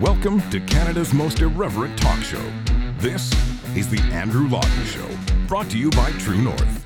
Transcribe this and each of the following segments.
Welcome to Canada's most irreverent talk show. This is The Andrew Lawton Show, brought to you by True North.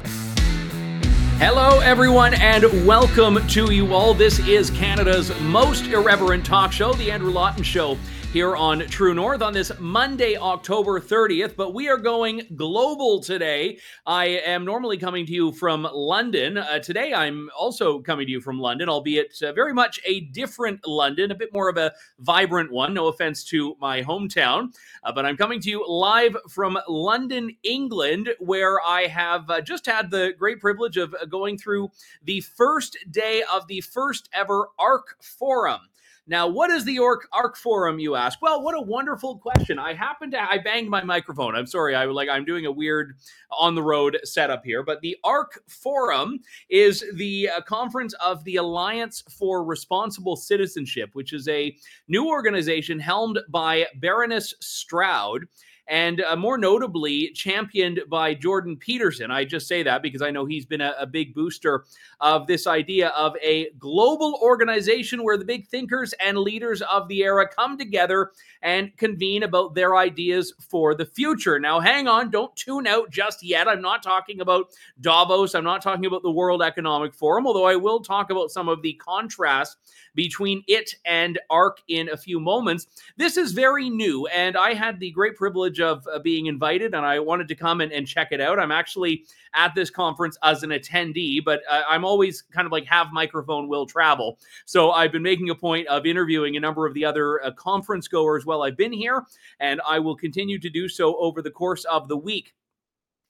Hello, everyone, and welcome to you all. This is Canada's most irreverent talk show, The Andrew Lawton Show here on True North on this Monday, October 30th. But we are going global today. I am normally coming to you from London. Uh, today, I'm also coming to you from London, albeit uh, very much a different London, a bit more of a vibrant one. No offense to my hometown, uh, but I'm coming to you live from London, England, where I have uh, just had the great privilege of uh, going through the first day of the first ever ARC Forum. Now, what is the Orc Arc Forum? You ask. Well, what a wonderful question. I happen to I banged my microphone. I'm sorry. I like I'm doing a weird on the road setup here, but the Arc Forum is the uh, conference of the Alliance for Responsible Citizenship, which is a new organization helmed by Baroness Stroud and uh, more notably championed by Jordan Peterson. I just say that because I know he's been a, a, big booster of this idea of a global organization where the big thinkers and leaders of the era come together and convene about their ideas for the future. Now, hang on, don't tune out just yet. I'm not talking about Davos, I'm not talking about the World Economic Forum, although I will talk about some of the contrast between it and ARC in a few moments. This is very new, and I had the great privilege of uh, being invited, and I wanted to come and, and, check it out. I'm actually at this conference as an attendee, but uh, I'm always kind of like have microphone will travel. So I've been making a point of interviewing a number of the other uh, conference goers while I've been here, and I will continue to do so over the course of the week.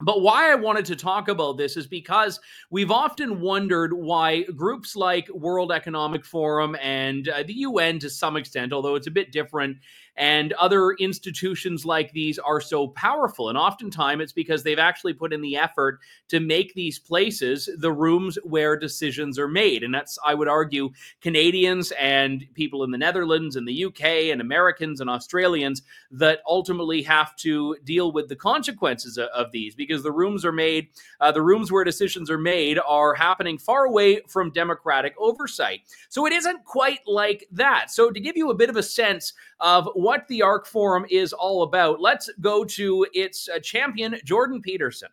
But why I wanted to talk about this is because we've often wondered why groups like World Economic Forum and uh, the UN to some extent, although it's a bit different, and other institutions like these are so powerful. And oftentimes it's because they've actually put in the effort to make these places the rooms where decisions are made. And that's, I would argue, Canadians and people in the Netherlands and the UK and Americans and Australians that ultimately have to deal with the consequences of, of these because the rooms are made, uh, the rooms where decisions are made are happening far away from democratic oversight. So it isn't quite like that. So to give you a bit of a sense of what the ARC Forum is all about, let's go to its uh, champion, Jordan Peterson.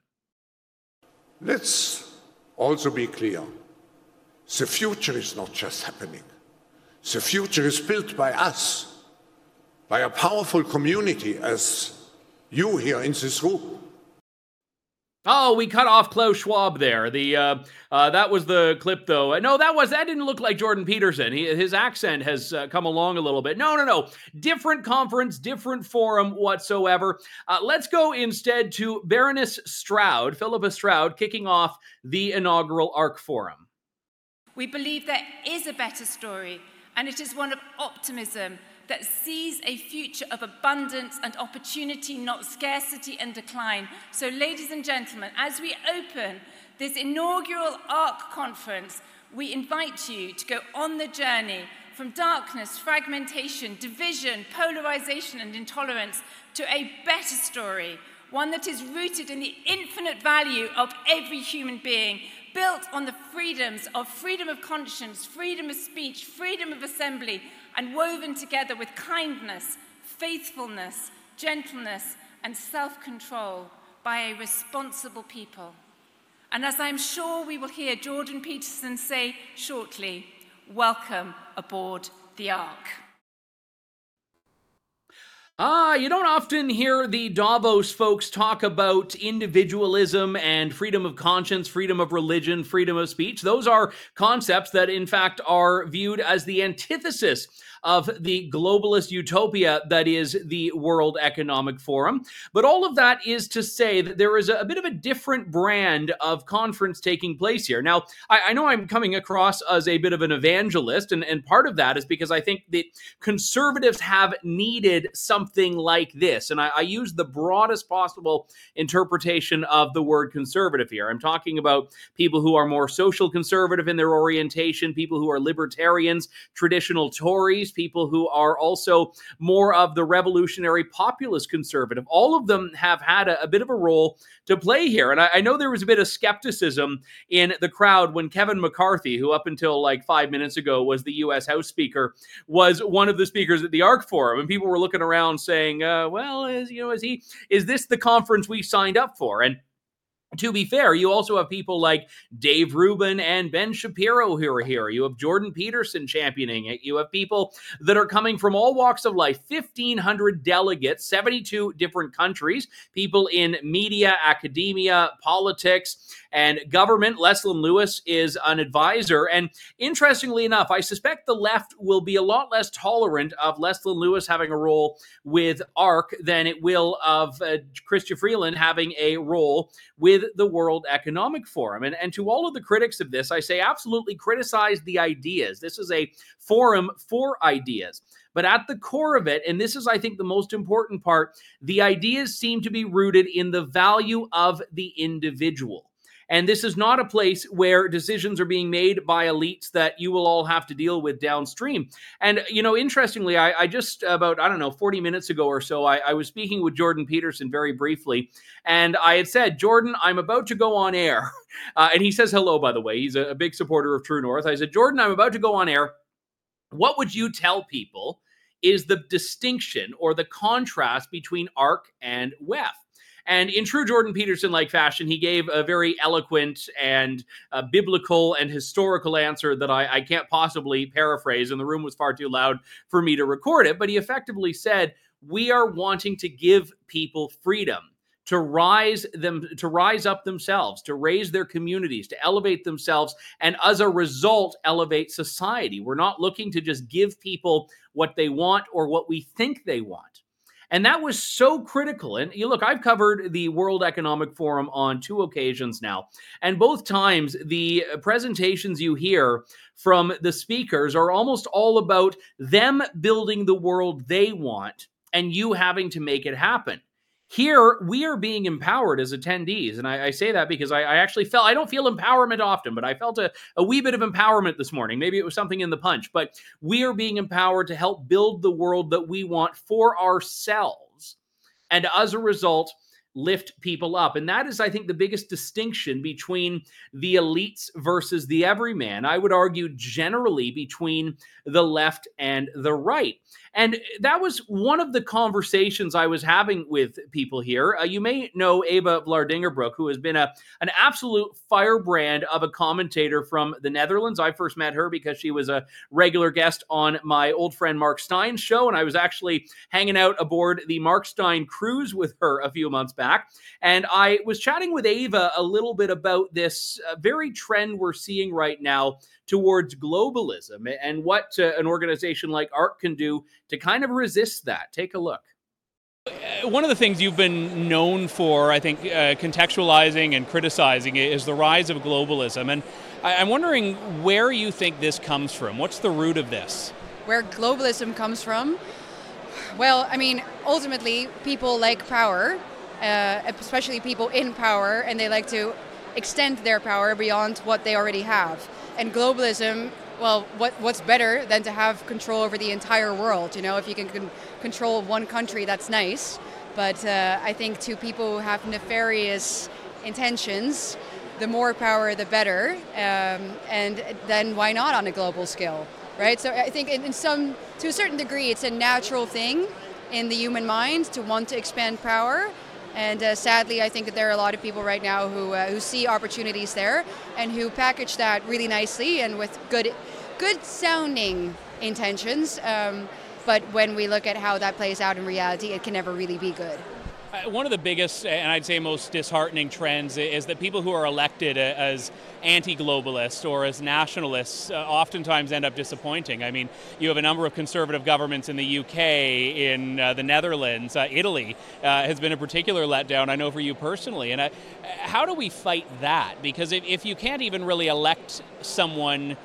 Let's also be clear the future is not just happening, the future is built by us, by a powerful community as you here in this room. Oh, we cut off Klaus Schwab there. The uh, uh, that was the clip, though. No, that was that didn't look like Jordan Peterson. He, his accent has uh, come along a little bit. No, no, no. Different conference, different forum whatsoever. Uh, let's go instead to Baroness Stroud, Philippa Stroud, kicking off the inaugural ARC Forum. We believe there is a better story, and it is one of optimism that sees a future of abundance and opportunity, not scarcity and decline. So, ladies and gentlemen, as we open this inaugural ARC conference, we invite you to go on the journey from darkness, fragmentation, division, polarization, and intolerance to a better story, one that is rooted in the infinite value of every human being, built on the freedoms of freedom of conscience, freedom of speech, freedom of assembly, and woven together with kindness, faithfulness, gentleness, and self control by a responsible people. And as I'm sure we will hear Jordan Peterson say shortly, welcome aboard the Ark. Ah, you don't often hear the Davos folks talk about individualism and freedom of conscience, freedom of religion, freedom of speech. Those are concepts that, in fact, are viewed as the antithesis of the globalist utopia that is the World Economic Forum. But all of that is to say that there is a, a bit of a different brand of conference taking place here. Now, I, I know I'm coming across as a bit of an evangelist, and, and part of that is because I think that conservatives have needed something like this. And I, I use the broadest possible interpretation of the word conservative here. I'm talking about people who are more social conservative in their orientation, people who are libertarians, traditional Tories, people who are also more of the revolutionary populist conservative. All of them have had a, a bit of a role to play here. And I, I know there was a bit of skepticism in the crowd when Kevin McCarthy, who up until like five minutes ago was the U.S. House Speaker, was one of the speakers at the ARC Forum, and people were looking around saying, uh, "Well, is you know, is he is this the conference we signed up for?" And to be fair, you also have people like Dave Rubin and Ben Shapiro who are here. You have Jordan Peterson championing it. You have people that are coming from all walks of life 1,500 delegates, 72 different countries, people in media, academia, politics, and government. Leslyn Lewis is an advisor. And interestingly enough, I suspect the left will be a lot less tolerant of Leslyn Lewis having a role with ARC than it will of uh, Chrystia Freeland having a role with the World Economic Forum. And, and to all of the critics of this, I say absolutely criticize the ideas. This is a forum for ideas. But at the core of it, and this is, I think, the most important part, the ideas seem to be rooted in the value of the individual. And this is not a place where decisions are being made by elites that you will all have to deal with downstream. And, you know, interestingly, I, I just about, I don't know, 40 minutes ago or so, I, I was speaking with Jordan Peterson very briefly. And I had said, Jordan, I'm about to go on air. Uh, and he says hello, by the way. He's a, a big supporter of True North. I said, Jordan, I'm about to go on air. What would you tell people? Is the distinction or the contrast between ARC and WEF? And in true Jordan Peterson like fashion, he gave a very eloquent and uh, biblical and historical answer that I, I can't possibly paraphrase, and the room was far too loud for me to record it. But he effectively said, We are wanting to give people freedom to rise them to rise up themselves to raise their communities to elevate themselves and as a result elevate society we're not looking to just give people what they want or what we think they want and that was so critical. And you look, I've covered the World Economic Forum on two occasions now. And both times, the uh, presentations you hear from the speakers are almost all about them building the world they want and you having to make it happen. Here, we are being empowered as attendees. And I, I say that because I, I, actually felt, I don't feel empowerment often, but I felt a, a wee bit of empowerment this morning. Maybe it was something in the punch, but we are being empowered to help build the world that we want for ourselves. And as a result, lift people up. And that is, I think, the biggest distinction between the elites versus the everyman. I would argue generally between the left and the right. And that was one of the conversations I was having with people here. Uh, you may know Eva Vlaardingerbroek, who has been a, an absolute firebrand of a commentator from the Netherlands. I first met her because she was a regular guest on my old friend Mark Steyn's show, and I was actually hanging out aboard the Mark Stein cruise with her a few months back. And I was chatting with Eva a little bit about this uh, very trend we're seeing right now towards globalism and what uh, an organization like ARC can do to kind of resist that. Take a look. Uh, one of the things you've been known for, I think, uh, contextualizing and criticizing is the rise of globalism. And I- I'm wondering where you think this comes from. What's the root of this? Where globalism comes from? Well, I mean, ultimately, people like power, uh, especially people in power, and they like to extend their power beyond what they already have and globalism well what what's better than to have control over the entire world you know? If you can con- control one country that's nice. But uh, i think to people who have nefarious intentions the more power the better. Um, and then why not on a global scale right? So i think in, in some to a certain degree it's a natural thing in the human mind to want to expand power and uh, sadly, I think that there are a lot of people right now who, uh, who see opportunities there and who package that really nicely and with good, good sounding intentions. Um, but when we look at how that plays out in reality, it can never really be good. Uh, one of the biggest, and I'd say most disheartening trends is that people who are elected uh, as anti globalists or as nationalists uh, oftentimes end up disappointing. I mean, you have a number of conservative governments in the UK, in uh, the Netherlands, uh, Italy uh, has been a particular letdown, I know for you personally. And how do we fight that? Because if, if you can't even really elect someone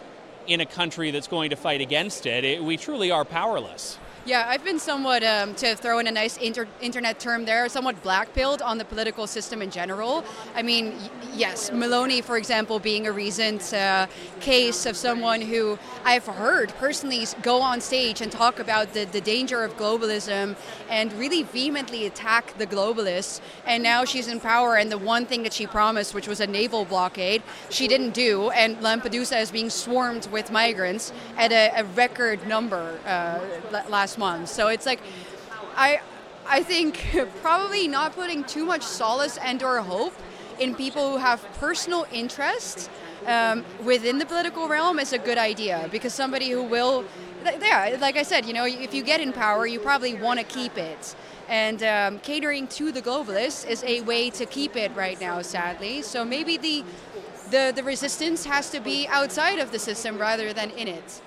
in a country that's going to fight against it, it we truly are powerless. Yeah, I've been somewhat, um, to throw in a nice inter- internet term there, somewhat blackpilled on the political system in general. I mean, y- yes, Meloni, for example, being a recent uh, case of someone who I've heard personally go on stage and talk about the, the danger of globalism and really vehemently attack the globalists. And now she's in power, and the one thing that she promised, which was a naval blockade, she didn't do. And Lampedusa is being swarmed with migrants at a, a record number uh, last month. So it's like, I, I think probably not putting too much solace and or hope in people who have personal interest um, within the political realm is a good idea because somebody who will, yeah, like I said, you know, if you get in power, you probably want to keep it. And um, catering to the globalists is a way to keep it right now, sadly. So maybe the, the, the resistance has to be outside of the system rather than in it.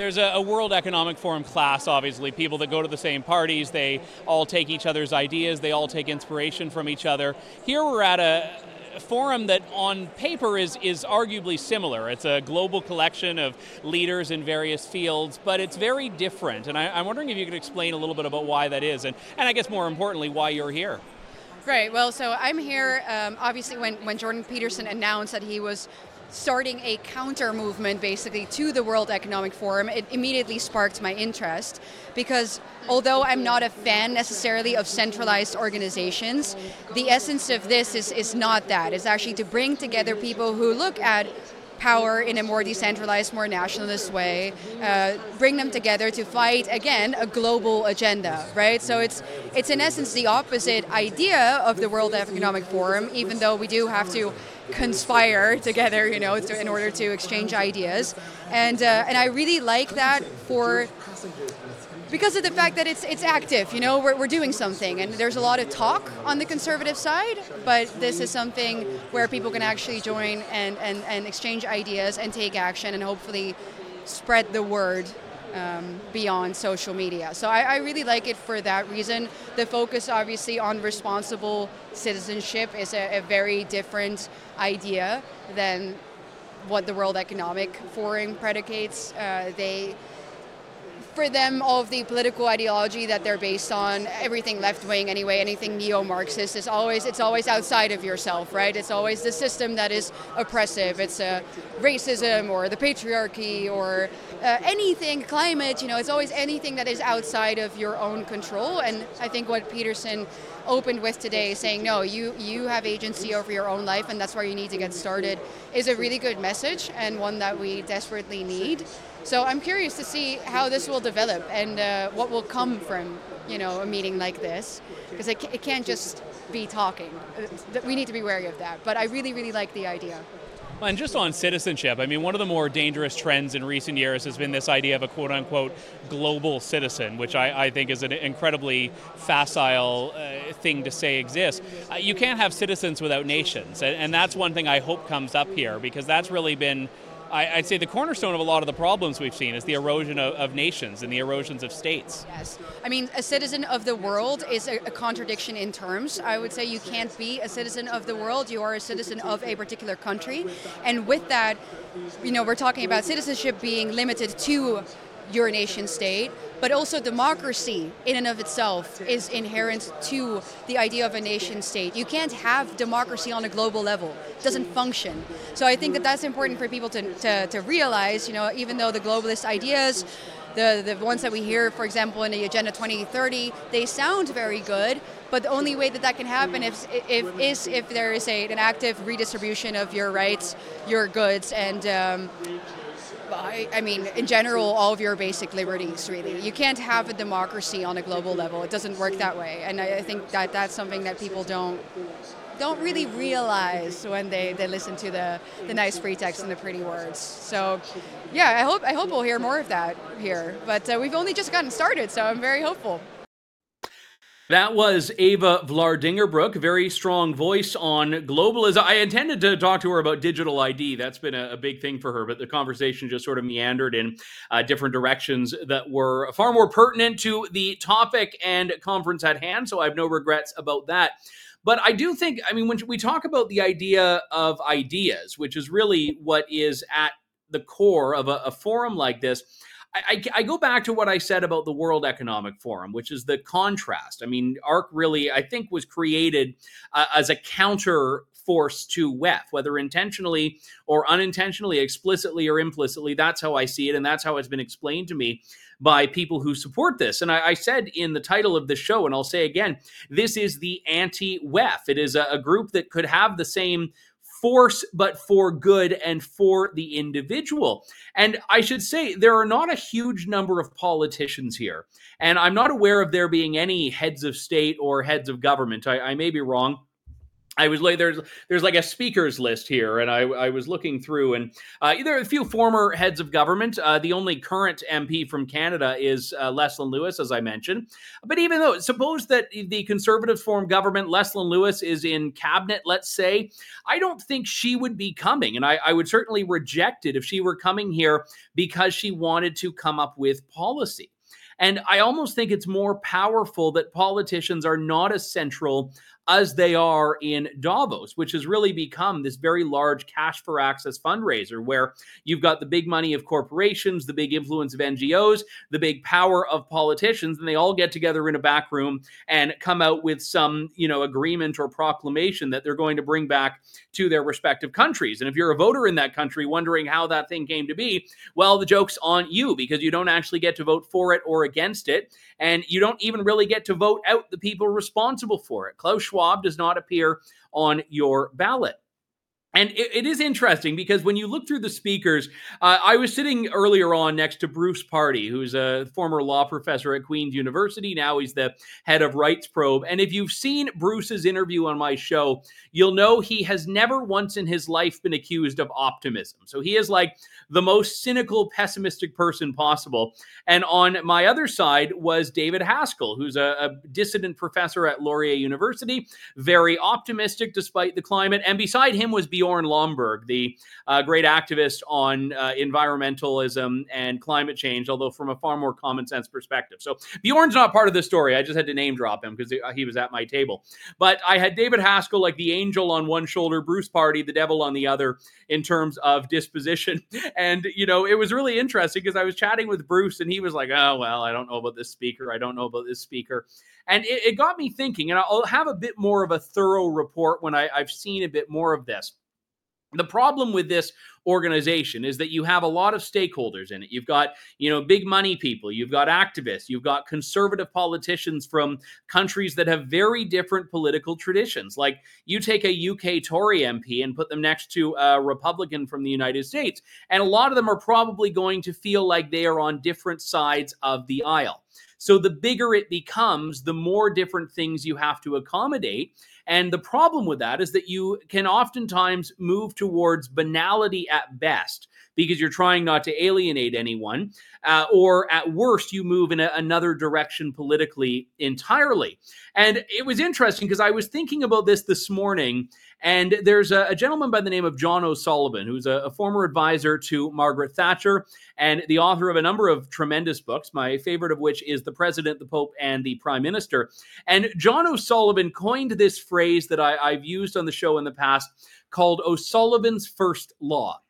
There's a, a, World Economic Forum class, obviously, people that go to the same parties, they all take each other's ideas, they all take inspiration from each other. Here we're at a, forum that on paper is, is arguably similar. It's a global collection of leaders in various fields, but it's very different. And I, am wondering if you could explain a little bit about why that is, and, and I guess more importantly, why you're here. Right. Well, so I'm here. Um, obviously, when, when Jordan Peterson announced that he was starting a counter movement basically to the World Economic Forum, it immediately sparked my interest because although I'm not a fan necessarily of centralized organizations, the essence of this is, is not that. It's actually to bring together people who look at power in a more decentralized, more nationalist way, uh, bring them together to fight again a global agenda, right? So it's it's in essence the opposite idea of the World Economic Forum, even though we do have to conspire together, you know, to, in order to exchange ideas. And uh, and I really like that for because of the fact that it's it's active. You know, we're, we're doing something, and there's a lot of talk on the conservative side, but this is something where people can actually join and and, and exchange ideas and take action, and hopefully spread the word um, beyond social media. So I, I, really like it for that reason. The focus, obviously, on responsible citizenship is a, a very different idea than what the World Economic Forum predicates. Uh, they for them, all of the political ideology that they're based on, everything left wing anyway, anything neo-Marxist is always it's always outside of yourself, right? It's always the system that is oppressive. It's racism or the patriarchy or uh, anything, climate. You know, it's always anything that is outside of your own control. And I think what Peterson opened with today, saying no, you you have agency over your own life, and that's where you need to get started, is a really good message and one that we desperately need. So I'm curious to see how this will develop and uh, what will come from you know a meeting like this because it, it can't just be talking. Uh, we need to be wary of that. But I really really like the idea. And just on citizenship, I mean, one of the more dangerous trends in recent years has been this idea of a quote unquote global citizen, which I, I think is an incredibly facile uh, thing to say exists. Uh, you can't have citizens without nations. And, and that's one thing I hope comes up here because that's really been I, would say the cornerstone of a lot of the problems we've seen is the erosion of, of, nations and the erosions of states. Yes. I mean, a citizen of the world is a, a, contradiction in terms. I would say you can't be a citizen of the world, you are a citizen of a particular country. And with that, you know, we're talking about citizenship being limited to your nation state, but also democracy in and of itself is inherent to the idea of a nation state. You can't have democracy on a global level. It doesn't function. So I think that that's important for people to, to, to realize, you know, even though the globalist ideas the, the ones that we hear, for example, in the Agenda 2030, they sound very good, but the only way that that can happen if, if, is if there is a, an active redistribution of your rights, your goods, and um, I, I, mean, in general, all of your basic liberties, really. You can't have a democracy on a global level. It doesn't work that way. And I, I think that that's something that people don't don't really realize when they, they listen to the, the nice pretext and the pretty words. So, yeah, I hope I hope we'll hear more of that here. But uh, we've only just gotten started, so I'm very hopeful. That was Eva Vlaardingerbroek, very strong voice on globalism. I intended to talk to her about digital ID. That's been a, a big thing for her, but the conversation just sort of meandered in uh, different directions that were far more pertinent to the topic and conference at hand. So I have no regrets about that. But I do think, I mean, when we talk about the idea of ideas, which is really what is at the core of a, a forum like this, I, I, go back to what I said about the World Economic Forum, which is the contrast. I mean, ARC really, I think, was created uh, as a counter force to WEF, whether intentionally or unintentionally, explicitly or implicitly. That's how I see it, and that's how it's been explained to me by people who support this. And I, I said in the title of the show, and I'll say again, this is the anti WEF. It is a, a group that could have the same force, but for good and for the individual. And I should say, there are not a huge number of politicians here. And I'm not aware of there being any heads of state or heads of government. I, I may be wrong. I was like, there's there's like a speakers list here, and I, I was looking through, and uh, there are a few former heads of government. Uh, the only current MP from Canada is uh, Leslyn Lewis, as I mentioned. But even though, suppose that the Conservatives form government, Leslyn Lewis is in cabinet, let's say, I don't think she would be coming, and I, I would certainly reject it if she were coming here because she wanted to come up with policy. And I almost think it's more powerful that politicians are not as central as they are in Davos, which has really become this very large cash for access fundraiser where you've got the big money of corporations, the big influence of NGOs, the big power of politicians, and they all get together in a back room and come out with some, you know, agreement or proclamation that they're going to bring back to their respective countries. And if you're a voter in that country wondering how that thing came to be, well, the joke's on you because you don't actually get to vote for it or against it. And you don't even really get to vote out the people responsible for it. Klaus Schwab Schwab does not appear on your ballot. And it, it is interesting because when you look through the speakers, uh, I was sitting earlier on next to Bruce Pardy, who's a former law professor at Queen's University. Now he's the head of Rights Probe. And if you've seen Bruce's interview on my show, you'll know he has never once in his life been accused of optimism. So he is like the most cynical, pessimistic person possible. And on my other side was David Haskell, who's a, a dissident professor at Laurier University, very optimistic despite the climate. And beside him was Bjorn Lomborg, the uh, great activist on uh, environmentalism and climate change, although from a far more common sense perspective. So Bjorn's not part of the story. I just had to name drop him because he was at my table. But I had David Haskell like the angel on one shoulder, Bruce Pardy, the devil on the other, in terms of disposition. And, you know, it was really interesting because I was chatting with Bruce and he was like, oh, well, I don't know about this speaker. I don't know about this speaker. And it, it got me thinking, and I'll have a bit more of a thorough report when I, I've seen a bit more of this. The problem with this organization is that you have a lot of stakeholders in it. You've got, you know, big money people, you've got activists, you've got conservative politicians from countries that have very different political traditions. Like you take a UK Tory MP and put them next to a Republican from the United States, and a lot of them are probably going to feel like they are on different sides of the aisle. So the bigger it becomes, the more different things you have to accommodate. And the problem with that is that you can oftentimes move towards banality at best because you're trying not to alienate anyone. Uh, or at worst, you move in a, another direction politically entirely. And it was interesting because I was thinking about this this morning. And there's a, a gentleman by the name of John O'Sullivan, who's a, a former advisor to Margaret Thatcher and the author of a number of tremendous books, my favorite of which is The President, the Pope, and the Prime Minister. And John O'Sullivan coined this phrase that I, I've used on the show in the past called O'Sullivan's First Law.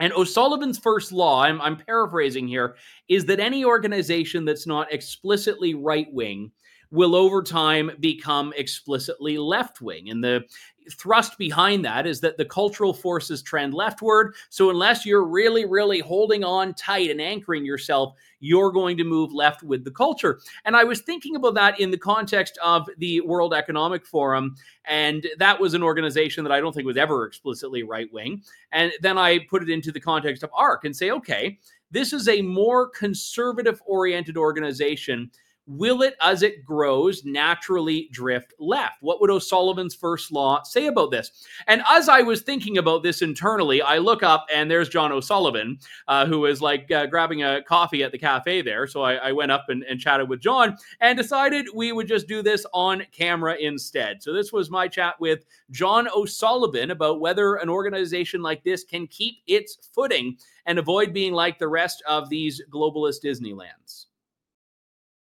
And O'Sullivan's first law, I'm, I'm, paraphrasing here, is that any organization that's not explicitly right wing will over time become explicitly left wing. And the thrust behind that is that the cultural forces trend leftward. So unless you're really, really holding on tight and anchoring yourself, you're going to move left with the culture. And I was thinking about that in the context of the World Economic Forum. And that was an organization that I don't think was ever explicitly right wing. And then I put it into the context of ARC and say, okay, this is a more conservative oriented organization will it, as it grows, naturally drift left? What would O'Sullivan's first law say about this? And as I was thinking about this internally, I look up and there's John O'Sullivan, uh, who is like uh, grabbing a coffee at the cafe there. So I, I went up and, and chatted with John and decided we would just do this on camera instead. So this was my chat with John O'Sullivan about whether an organization like this can keep its footing and avoid being like the rest of these globalist Disneylands.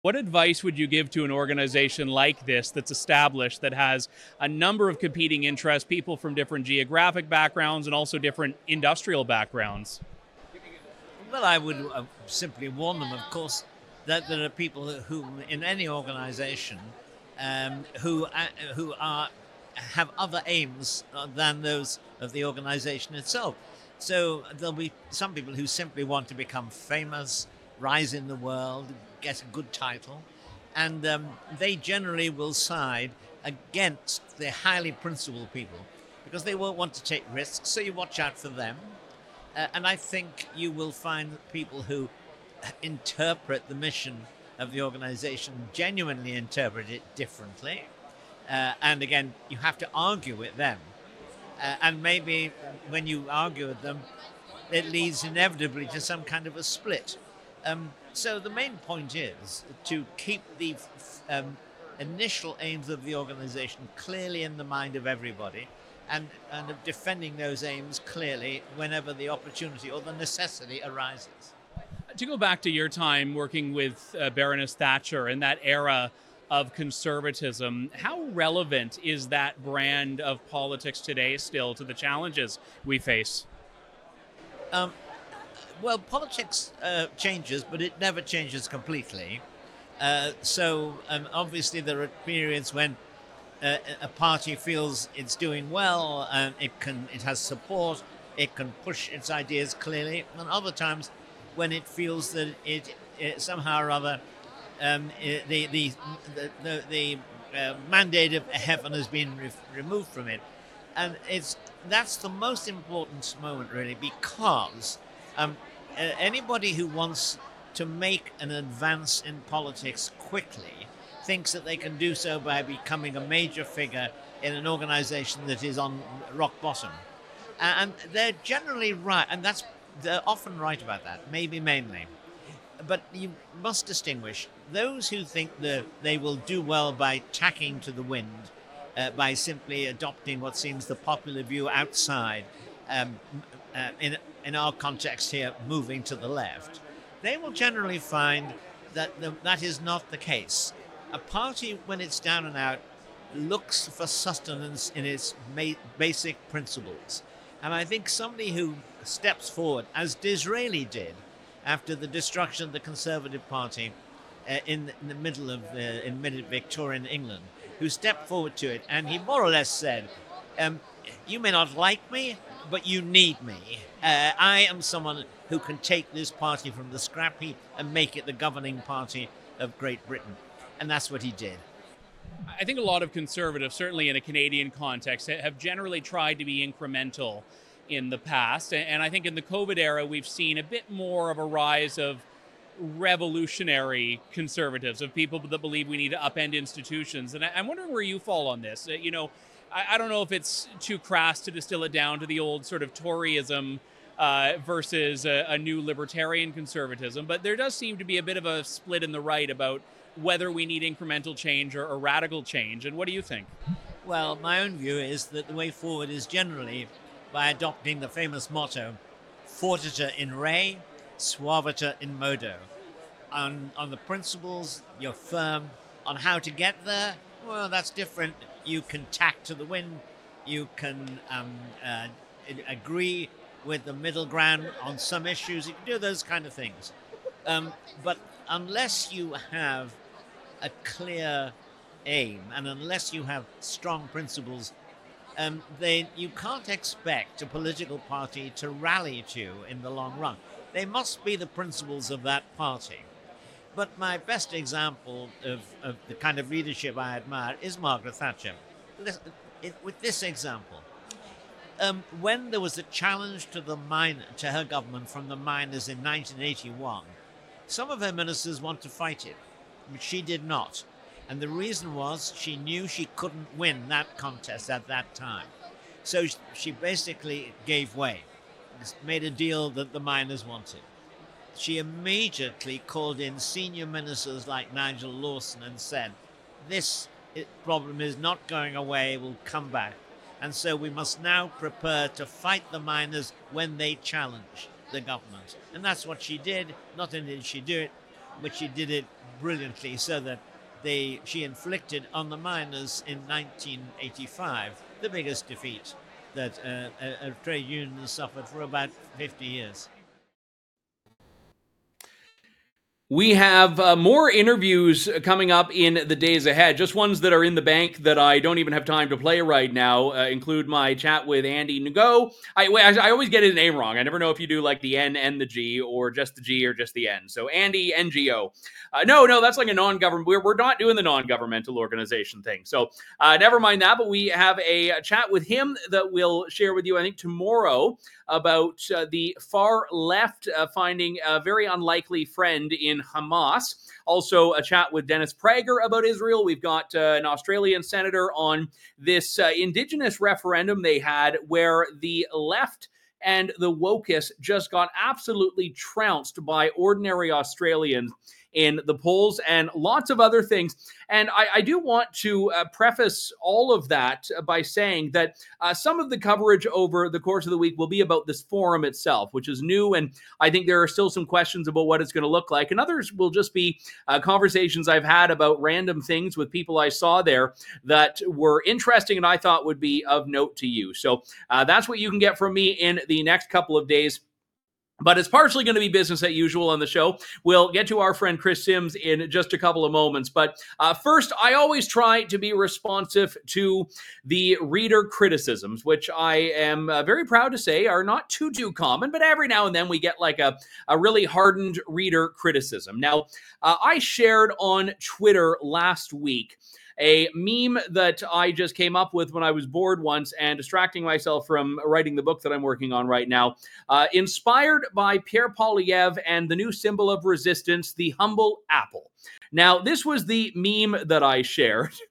What advice would you give to an organization like this that's established that has a number of competing interests, people from different geographic backgrounds and also different industrial backgrounds? Well, I would uh, simply warn them, of course, that there are people who, in any organisation, um, who uh, who are have other aims uh, than those of the organisation itself. So there'll be some people who simply want to become famous, rise in the world, get a good title, and um, they generally will side against the highly principled people because they won't want to take risks. So you watch out for them. Uh, and I think you will find people who interpret the mission of the organization, genuinely interpret it differently. Uh, and again, you have to argue with them. Uh, and maybe when you argue with them, it leads inevitably to some kind of a split. Um, so the main point is to keep the um, initial aims of the organization clearly in the mind of everybody and, and of defending those aims clearly whenever the opportunity or the necessity arises. To go back to your time working with uh, Baroness Thatcher in that era of conservatism, how relevant is that brand of politics today still to the challenges we face? Um, well, politics uh, changes, but it never changes completely. Uh, so um, obviously there are periods when uh, a party feels it's doing well and it can it has support, it can push its ideas clearly, and other times when it feels that it, it somehow or other um, the the the, the, the uh, mandate of heaven has been re- removed from it, and it's that's the most important moment really because um, anybody who wants to make an advance in politics quickly thinks that they can do so by becoming a major figure in an organization that is on rock bottom. And they're generally right, and that's they're often right about that, maybe mainly. But you must distinguish those who think that they will do well by tacking to the wind, uh, by simply adopting what seems the popular view outside, um, uh, in, in our context here, moving to the left, they will generally find that the, that is not the case. A party, when it's down and out, looks for sustenance in its ma- basic principles. And I think somebody who steps forward, as Disraeli did after the destruction of the Conservative Party uh, in, in, the middle of uh, in mid Victorian England, who stepped forward to it, and he more or less said, um, "You may not like me, but you need me. Uh, I am someone who can take this party from the scrap heap and make it the governing party of Great Britain." And that's what he did. I think a lot of conservatives, certainly in a Canadian context, have generally tried to be incremental in the past. And I think in the COVID era, we've seen a bit more of a rise of revolutionary conservatives, of people that believe we need to upend institutions. And I'm wondering where you fall on this. Uh, you know, I don't know if it's too crass to distill it down to the old sort of Toryism uh, versus a, a new libertarian conservatism, but there does seem to be a bit of a split in the right about whether we need incremental change or, or radical change. And what do you think? Well, my own view is that the way forward is generally by adopting the famous motto, fortiter in re, suaviter in modo. On, on the principles, you're firm. On how to get there, well, that's different. You can tack to the wind. You can um, uh, agree with the middle ground on some issues. You can do those kind of things. Um, but unless you have a clear aim and unless you have strong principles, um, then you can't expect a political party to rally to you in the long run. They must be the principles of that party. But my best example of, of the kind of leadership I admire is Margaret Thatcher. With this example, um, when there was a challenge to the mine, to her government from the miners in 1981, some of her ministers wanted to fight it, she did not. And the reason was she knew she couldn't win that contest at that time. So she basically gave way, made a deal that the miners wanted. She immediately called in senior ministers like Nigel Lawson and said, This problem is not going away, it will come back. And so we must now prepare to fight the miners when they challenge the government. And that's what she did. Not only did she do it, but she did it brilliantly so that they, she inflicted on the miners in 1985 the biggest defeat that uh, a, a trade union has suffered for about 50 years. We have uh, more interviews coming up in the days ahead, just ones that are in the bank that I don't even have time to play right now. Uh, include my chat with Andy Ngo. I, I always get his name wrong. I never know if you do like the N and the G or just the G or just the N. So Andy NGO. Uh, no, no, that's like a non government. We're, we're not doing the non governmental organization thing. So uh, never mind that. But we have a, chat with him that we'll share with you, I think, tomorrow about uh, the far left uh, finding a very unlikely friend in Hamas. Also, a chat with Dennis Prager about Israel. We've got uh, an Australian senator on this uh, indigenous referendum they had where the left and the wokus just got absolutely trounced by ordinary Australians in the polls and lots of other things. And I, I do want to uh, preface all of that by saying that uh, some of the coverage over the course of the week will be about this forum itself, which is new. And I think there are still some questions about what it's going to look like. And others will just be uh, conversations I've had about random things with people I saw there that were interesting and I thought would be of note to you. So uh, that's what you can get from me in the next couple of days. But it's partially going to be business as usual on the show. We'll get to our friend Kris Sims in just a couple of moments. But uh, first, I always try to be responsive to the reader criticisms, which I am uh, very proud to say are not too, too common. But every now and then we get like a, a really hardened reader criticism. Now, uh, I shared on Twitter last week a meme that I just came up with when I was bored once and distracting myself from writing the book that I'm working on right now. Uh, inspired by Pierre Poilievre and the new symbol of resistance, the humble apple. Now, this was the meme that I shared.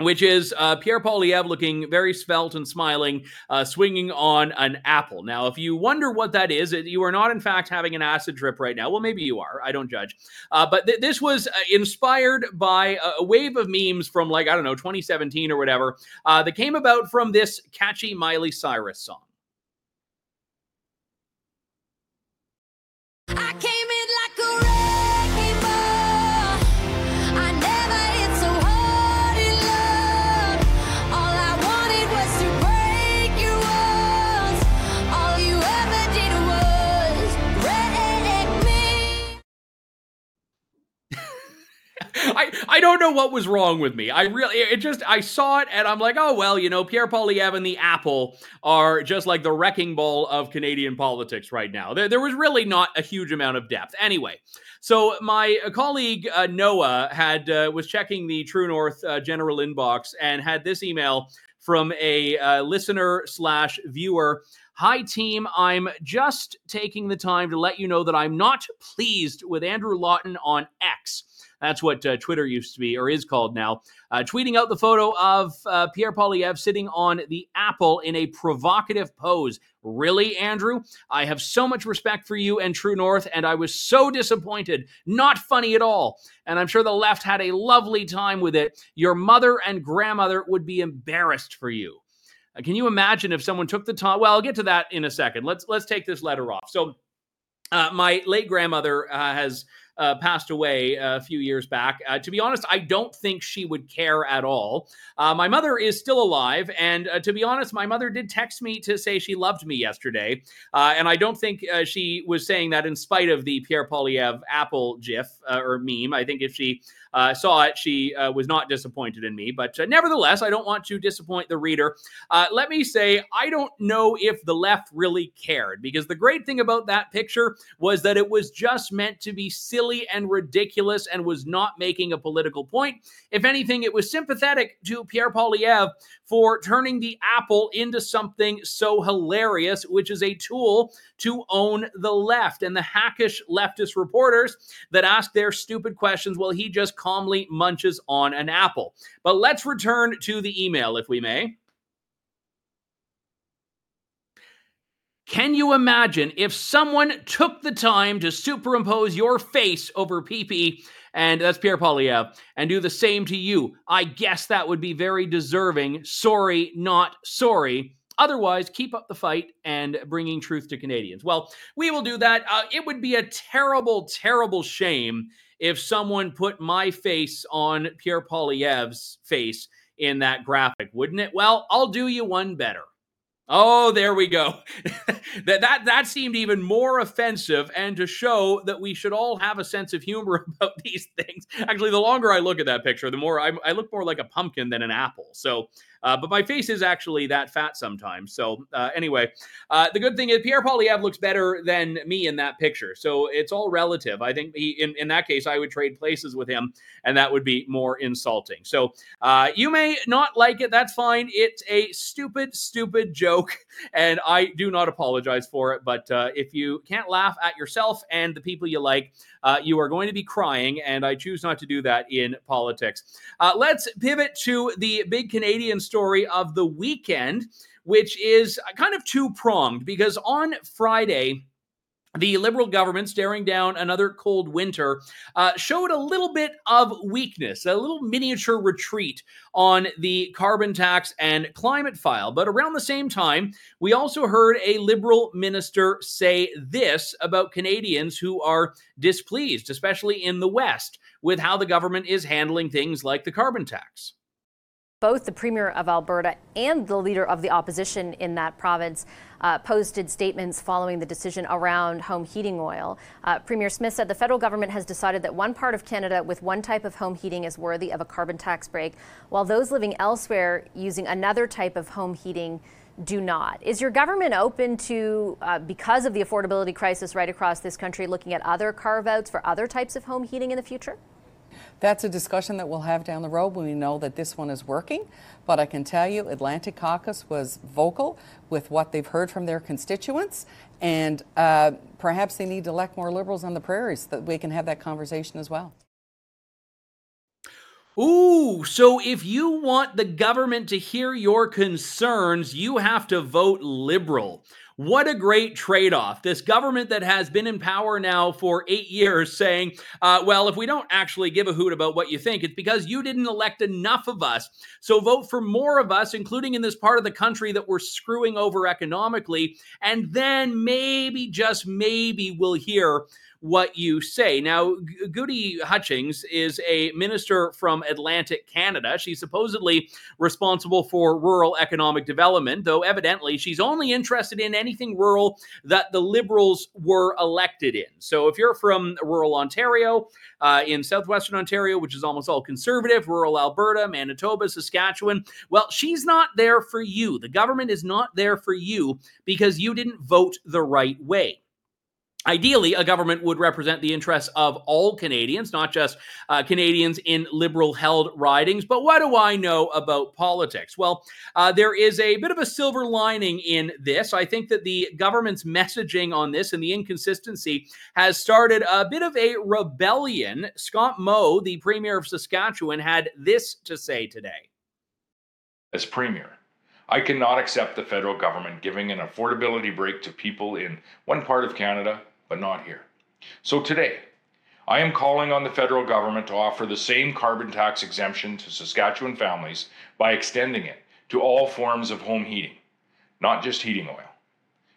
which is uh, Pierre Poilievre looking very svelte and smiling, uh, swinging on an apple. Now, if you wonder what that is, you are not, in fact, having an acid trip right now. Well, maybe you are. I don't judge. Uh, but th- this was uh, inspired by a, wave of memes from, like, I don't know, 2017 or whatever, uh, that came about from this catchy Miley Cyrus song. I, I don't know what was wrong with me. I really, it just, I saw it and I'm like, oh, well, you know, Pierre Poilievre and the Apple are just like the wrecking ball of Canadian politics right now. There, there was really not a huge amount of depth. Anyway, so my colleague uh, Noah had, uh, was checking the True North uh, general inbox and had this email from a uh, listener slash viewer. Hi, team. I'm just taking the time to let you know that I'm not pleased with Andrew Lawton on X. That's what uh, Twitter used to be or is called now. Uh, tweeting out the photo of uh, Pierre Poilievre sitting on the apple in a provocative pose. Really, Andrew? I have so much respect for you and True North, and I was so disappointed. Not funny at all. And I'm sure the left had a lovely time with it. Your mother and grandmother would be embarrassed for you. Uh, can you imagine if someone took the time? Well, I'll get to that in a second. Let's let's take this letter off. So, uh, my late grandmother uh, has uh, passed away a few years back. Uh, to be honest, I don't think she would care at all. Uh, my mother is still alive, and uh, to be honest, my mother did text me to say she loved me yesterday, uh, and I don't think uh, she was saying that in spite of the Pierre Poilievre Apple GIF or meme. I think if she uh, saw it, she uh, was not disappointed in me. But uh, nevertheless, I don't want to disappoint the reader. Uh, let me say, I don't know if the left really cared because the great thing about that picture was that it was just meant to be silly and ridiculous and was not making a political point. If anything, it was sympathetic to Pierre Poilievre for turning the apple into something so hilarious, which is a tool to own the left. And the hackish leftist reporters that ask their stupid questions, well, he just calmly munches on an apple. But let's return to the email, if we may. Can you imagine if someone took the time to superimpose your face over PP, and that's Pierre Poilievre, and do the same to you? I guess that would be very deserving. Sorry, not sorry. Otherwise, keep up the fight and bringing truth to Canadians. Well, we will do that. Uh, it would be a terrible, terrible shame if someone put my face on Pierre Poilievre's face in that graphic, wouldn't it? Well, I'll do you one better. Oh, there we go. that that that seemed even more offensive, and to show that we should all have a sense of humor about these things. Actually, the longer I look at that picture, the more I, I look more like a pumpkin than an apple. So uh, but my face is actually that fat sometimes. So uh, anyway, uh, the good thing is Pierre Poilievre looks better than me in that picture. So it's all relative. I think he, in, in that case, I would trade places with him, and that would be more insulting. So uh, you may not like it. That's fine. It's a stupid, stupid joke, and I do not apologize for it. But uh, if you can't laugh at yourself and the people you like, uh, you are going to be crying, and I choose not to do that in politics. Let's pivot to the big Canadian story of the weekend, which is kind of two pronged because on Friday, the Liberal government staring down another cold winter uh, showed a little bit of weakness, a little miniature retreat on the carbon tax and climate file. But around the same time, we also heard a Liberal minister say this about Canadians who are displeased, especially in the West, with how the government is handling things like the carbon tax. Both the Premier of Alberta and the leader of the opposition in that province uh, posted statements following the decision around home heating oil. Uh, Premier Smith said the federal government has decided that one part of Canada with one type of home heating is worthy of a carbon tax break, while those living elsewhere using another type of home heating do not. Is your government open to, uh, because of the affordability crisis right across this country, looking at other carve outs for other types of home heating in the future? That's a discussion that we'll have down the road when we know that this one is working. But I can tell you, Atlantic Caucus was vocal with what they've heard from their constituents, and uh, perhaps they need to elect more Liberals on the prairies so that we can have that conversation as well. Ooh, so if you want the government to hear your concerns, you have to vote Liberal. What a great trade off. This government that has been in power now for eight years saying, uh, well, if we don't actually give a hoot about what you think, it's because you didn't elect enough of us. So vote for more of us, including in this part of the country that we're screwing over economically. And then maybe, just maybe, we'll hear what you say. Now, Gudie Hutchings is a minister from Atlantic Canada. She's supposedly responsible for rural economic development, though evidently she's only interested in anything rural that the Liberals were elected in. So if you're from rural Ontario, uh, in southwestern Ontario, which is almost all conservative, rural Alberta, Manitoba, Saskatchewan, well, she's not there for you. The government is not there for you because you didn't vote the right way. Ideally, a government would represent the interests of all Canadians, not just uh, Canadians in liberal held ridings. But what do I know about politics? Well, uh, there is a bit of a silver lining in this. I think that the government's messaging on this and the inconsistency has started a bit of a rebellion. Scott Moe, the Premier of Saskatchewan, had this to say today. As Premier, I cannot accept the federal government giving an affordability break to people in one part of Canada but not here. So today, I am calling on the federal government to offer the same carbon tax exemption to Saskatchewan families by extending it to all forms of home heating, not just heating oil.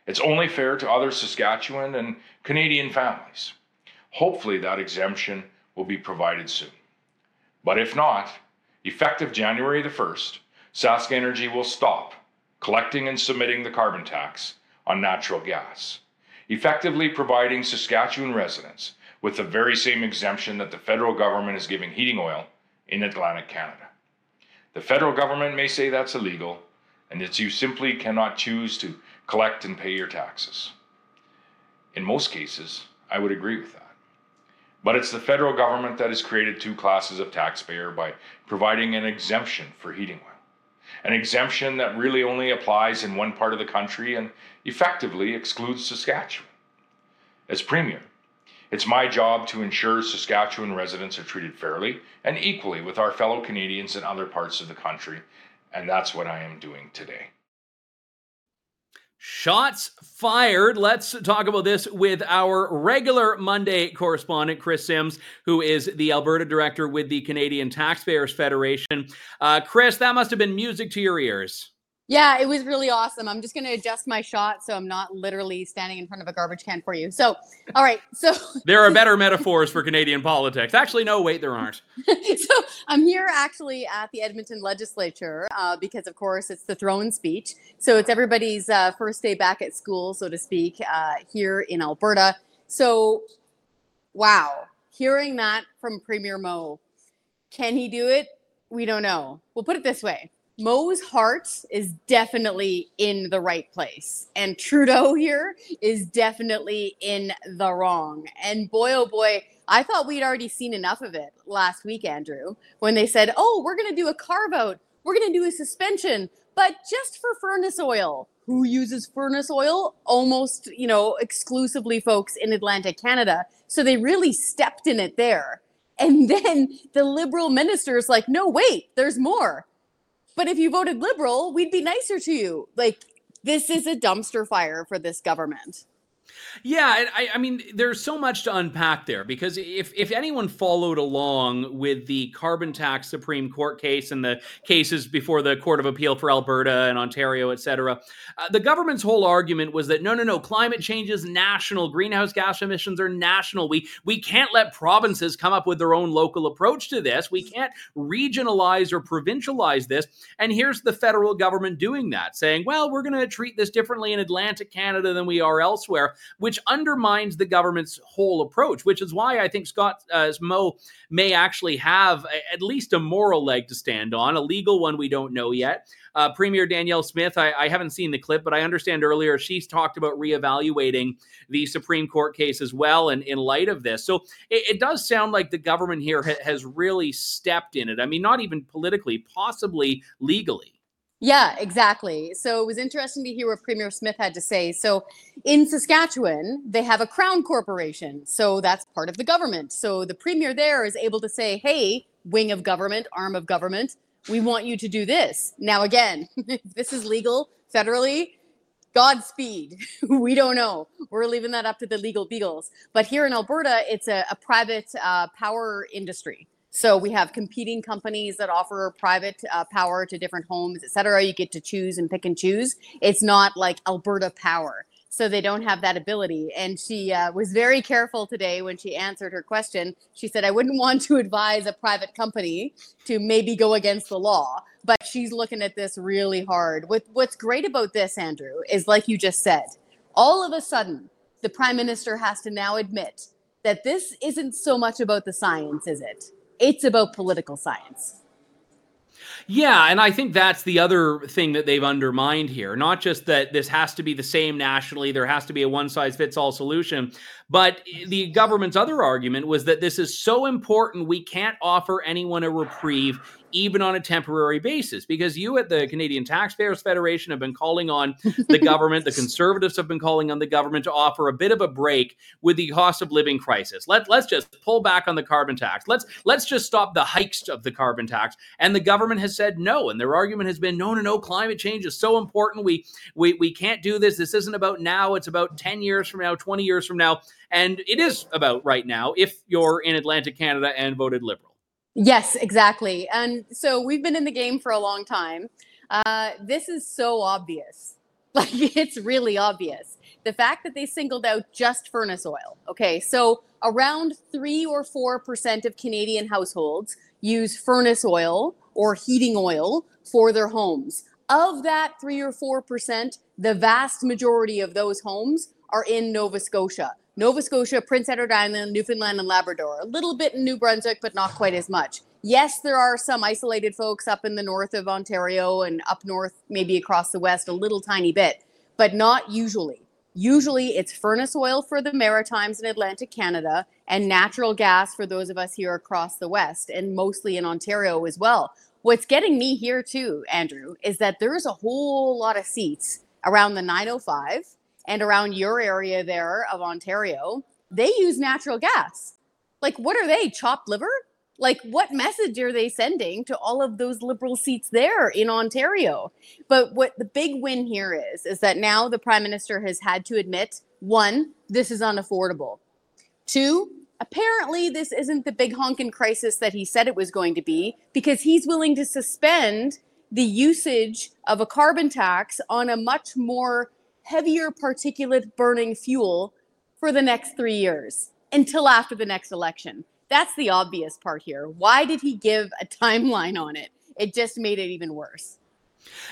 It's only fair to other Saskatchewan and Canadian families. Hopefully, that exemption will be provided soon. But if not, effective January the 1st, SaskEnergy will stop collecting and submitting the carbon tax on natural gas effectively providing Saskatchewan residents with the very same exemption that the federal government is giving heating oil in Atlantic Canada. The federal government may say that's illegal and that you simply cannot choose to collect and pay your taxes. In most cases, I would agree with that. But it's the federal government that has created two classes of taxpayer by providing an exemption for heating oil an exemption that really only applies in one part of the country and effectively excludes Saskatchewan. As Premier, it's my job to ensure Saskatchewan residents are treated fairly and equally with our fellow Canadians in other parts of the country, and that's what I am doing today. Shots fired. Let's talk about this with our regular Monday correspondent, Kris Sims, who is the Alberta director with the Canadian Taxpayers Federation. Uh, Kris, that must have been music to your ears. Yeah, it was really awesome. I'm just going to adjust my shot so I'm not literally standing in front of a garbage can for you. So, all right. So, there are better metaphors for Canadian politics. Actually, no, wait, there aren't. so, I'm here actually at the Edmonton legislature uh, because, of course, it's the throne speech. So, it's everybody's uh, first day back at school, so to speak, uh, here in Alberta. So, wow, hearing that from Premier Moe, can he do it? We don't know. We'll put it this way Moe's heart is definitely in the right place. And Trudeau here is definitely in the wrong. And boy, oh boy, I thought we'd already seen enough of it last week, Andrew, when they said, oh, we're going to do a carve out, we're going to do a suspension, but just for furnace oil. Who uses furnace oil? Almost, you know, exclusively folks in Atlantic Canada. So they really stepped in it there. And then the liberal minister is like, no, wait, there's more but if you voted liberal, we'd be nicer to you. Like, this is a dumpster fire for this government. Yeah, I, I, mean, there's so much to unpack there because if if anyone followed along with the carbon tax Supreme Court case and the cases before the Court of Appeal for Alberta and Ontario, et cetera, uh, the government's whole argument was that no, no, no, climate change is national, greenhouse gas emissions are national. We we can't let provinces come up with their own local approach to this. We can't regionalize or provincialize this. And here's the federal government doing that, saying, well, we're going to treat this differently in Atlantic Canada than we are elsewhere which undermines the government's whole approach, which is why I think Scott uh, Moe may actually have a, at least a moral leg to stand on, a legal one we don't know yet. Uh, Premier Danielle Smith, I, I, haven't seen the clip, but I understand earlier she's talked about reevaluating the Supreme Court case as well in, in light of this. So it, it does sound like the government here ha- has really stepped in it. I mean, not even politically, possibly legally. Yeah, exactly. So it was interesting to hear what Premier Smith had to say. So in Saskatchewan, they have a crown corporation. So that's part of the government. So the premier there is able to say, hey, wing of government, arm of government, we want you to do this. Now, again, this is legal federally. Godspeed. we don't know. We're leaving that up to the legal beagles. But here in Alberta, it's a, a private uh, power industry. So we have competing companies that offer private uh, power to different homes, et cetera. You get to choose and pick and choose. It's not like Alberta Power. So they don't have that ability. And she uh, was very careful today when she answered her question. She said, I wouldn't want to advise a private company to maybe go against the law, but she's looking at this really hard. What, what's great about this, Andrew, is like you just said, all of a sudden, the prime minister has to now admit that this isn't so much about the science, is it? It's about political science. Yeah, and I think that's the other thing that they've undermined here. Not just that this has to be the same nationally, there has to be a one size fits all solution, but the government's other argument was that this is so important we can't offer anyone a reprieve even on a temporary basis. Because you at the Canadian Taxpayers Federation have been calling on the government, the conservatives have been calling on the government to offer a bit of a break with the cost of living crisis. Let, let's just pull back on the carbon tax. Let's let's just stop the hikes of the carbon tax. And the government has said no. And their argument has been no, no, no, climate change is so important. We we we can't do this. This isn't about now, it's about 10 years from now, 20 years from now. And it is about right now if you're in Atlantic Canada and voted liberal. Yes, exactly. And so we've been in the game for a long time. Uh, this is so obvious. Like it's really obvious. The fact that they singled out just furnace oil. Okay, so around three or four percent of Canadian households use furnace oil or heating oil for their homes. Of that three or four percent, the vast majority of those homes are in Nova Scotia. Nova Scotia, Prince Edward Island, Newfoundland, and Labrador. A little bit in New Brunswick, but not quite as much. Yes, there are some isolated folks up in the north of Ontario and up north, maybe across the west, a little tiny bit, but not usually. Usually it's furnace oil for the Maritimes and Atlantic Canada and natural gas for those of us here across the west and mostly in Ontario as well. What's getting me here too, Andrew, is that there's a whole lot of seats around the 905 and around your area there of Ontario, they use natural gas. Like, what are they, chopped liver? Like, what message are they sending to all of those liberal seats there in Ontario? But what the big win here is, is that now the prime minister has had to admit one, this is unaffordable. Two, apparently this isn't the big honkin' crisis that he said it was going to be because he's willing to suspend the usage of a carbon tax on a much more heavier particulate burning fuel for the next three years until after the next election. That's the obvious part here. Why did he give a timeline on it? It just made it even worse.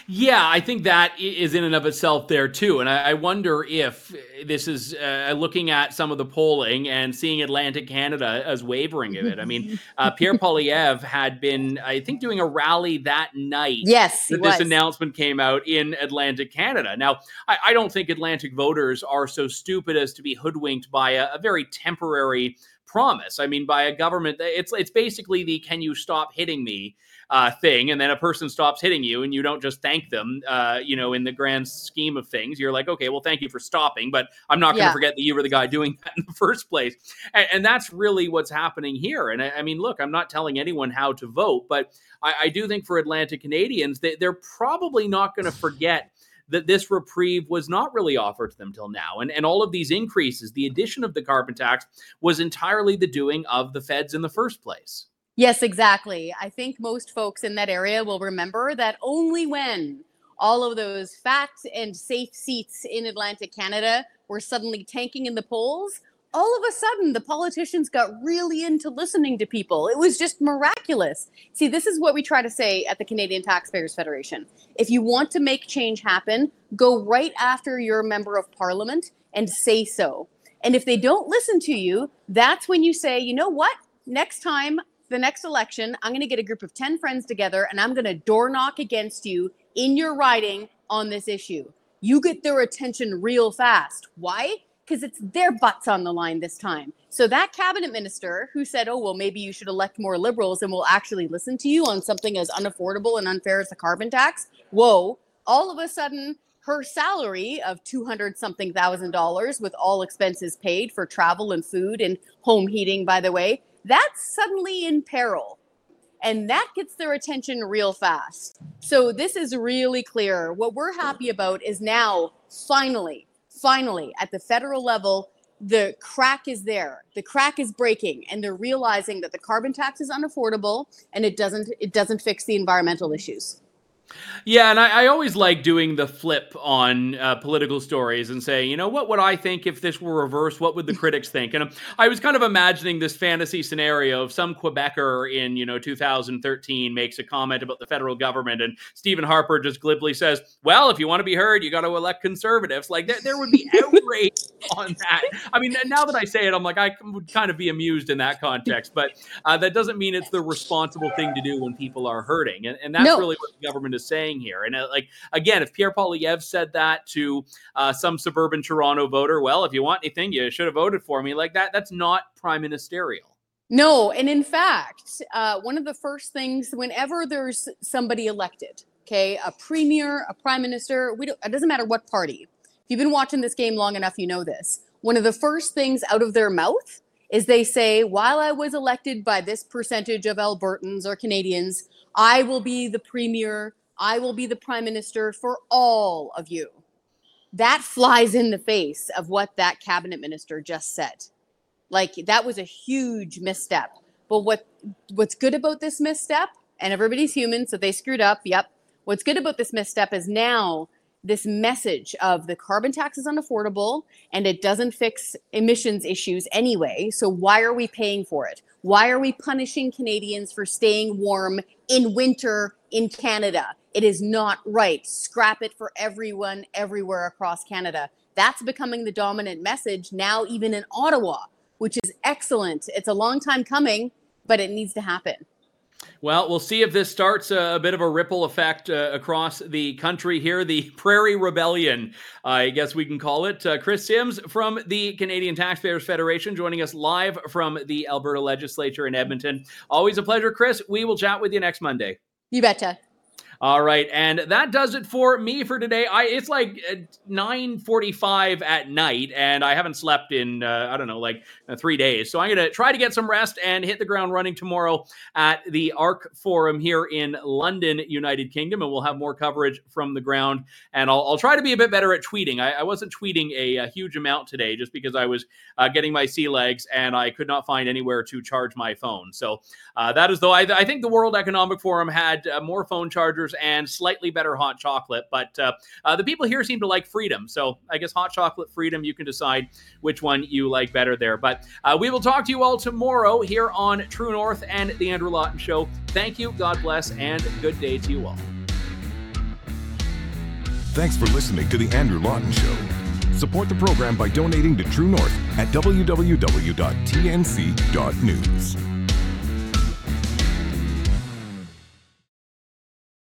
Yeah, I think that is in and of itself there too. And I, I wonder if this is uh, looking at some of the polling and seeing Atlantic Canada as wavering of it. I mean, uh, Pierre Poilievre had been, I think, doing a rally that night. Yes, that this announcement came out in Atlantic Canada. Now, I, I, don't think Atlantic voters are so stupid as to be hoodwinked by a, a very temporary promise. I mean, by a government, it's it's basically the "Can you stop hitting me?" Uh, thing, and then a person stops hitting you, and you don't just thank them. Uh, you know, in the grand scheme of things, you're like, okay, well, thank you for stopping, but I'm not going to yeah. forget that you were the guy doing that in the first place. And, and that's really what's happening here. And I, I, mean, look, I'm not telling anyone how to vote, but I, I do think for Atlantic Canadians, they, they're probably not going to forget that this reprieve was not really offered to them till now. And, and all of these increases, the addition of the carbon tax, was entirely the doing of the feds in the first place. Yes, exactly. I think most folks in that area will remember that only when all of those fat and safe seats in Atlantic Canada were suddenly tanking in the polls, all of a sudden the politicians got really into listening to people. It was just miraculous. See, this is what we try to say at the Canadian Taxpayers Federation. If you want to make change happen, go right after your member of parliament and say so. And if they don't listen to you, that's when you say, you know what? Next time the next election, I'm going to get a group of 10 friends together and I'm going to door knock against you in your riding on this issue. You get their attention real fast. Why? Because it's their butts on the line this time. So that cabinet minister who said, oh, well, maybe you should elect more liberals and we'll actually listen to you on something as unaffordable and unfair as the carbon tax. Whoa, all of a sudden, her salary of 200 something thousand dollars with all expenses paid for travel and food and home heating, by the way, that's suddenly in peril. And that gets their attention real fast. So this is really clear. What we're happy about is now finally, finally at the federal level, the crack is there. The crack is breaking and they're realizing that the carbon tax is unaffordable and it doesn't it doesn't fix the environmental issues. Yeah, and I, I, always like doing the flip on uh, political stories and saying, you know, what would I think if this were reversed? What would the critics think? And I was kind of imagining this fantasy scenario of some Quebecer in, you know, 2013 makes a comment about the federal government, and Stephen Harper just glibly says, "Well, if you want to be heard, you got to elect conservatives." Like there, there would be outrage on that. I mean, now that I say it, I'm like, I would kind of be amused in that context, but uh, that doesn't mean it's the responsible thing to do when people are hurting, and, and that's no. really what the government is saying here. And uh, like again, if Pierre Poilievre said that to uh, some suburban Toronto voter, well, if you want anything, you should have voted for me. Like that, that's not prime ministerial. No, and in fact, uh, one of the first things whenever there's somebody elected, okay, a premier, a prime minister, we don't, it doesn't matter what party. You've been watching this game long enough, you know this. One of the first things out of their mouth is they say, while I was elected by this percentage of Albertans or Canadians, I will be the premier I will be the prime minister for all of you. That flies in the face of what that cabinet minister just said. Like that was a huge misstep. But what what's good about this misstep, and everybody's human, so they screwed up. Yep. What's good about this misstep is now this message of the carbon tax is unaffordable and it doesn't fix emissions issues anyway. So why are we paying for it? Why are we punishing Canadians for staying warm in winter in Canada? It is not right. Scrap it for everyone everywhere across Canada. That's becoming the dominant message now, even in Ottawa, which is excellent. It's a long time coming, but it needs to happen. Well, we'll see if this starts a, a bit of a ripple effect uh, across the country here. The Prairie Rebellion, I guess we can call it. Uh, Kris Sims from the Canadian Taxpayers Federation joining us live from the Alberta Legislature in Edmonton. Always a pleasure, Kris. We will chat with you next Monday. You betcha. All right, and that does it for me for today. I it's like uh, nine forty-five at night, and I haven't slept in uh, I don't know like uh, three days. So I'm gonna try to get some rest and hit the ground running tomorrow at the ARC Forum here in London, United Kingdom, and we'll have more coverage from the ground. And I'll, I'll try to be a bit better at tweeting. I, I wasn't tweeting a, a, huge amount today just because I was uh, getting my sea legs and I could not find anywhere to charge my phone. So uh, that is though I, I, think the World Economic Forum had more phone chargers and slightly better hot chocolate. But uh, uh, the people here seem to like freedom. So I guess hot chocolate freedom, you can decide which one you like better there. But uh, we will talk to you all tomorrow here on True North and The Andrew Lawton Show. Thank you, God bless, and good day to you all. Thanks for listening to The Andrew Lawton Show. Support the program by donating to True North at www.tnc.news.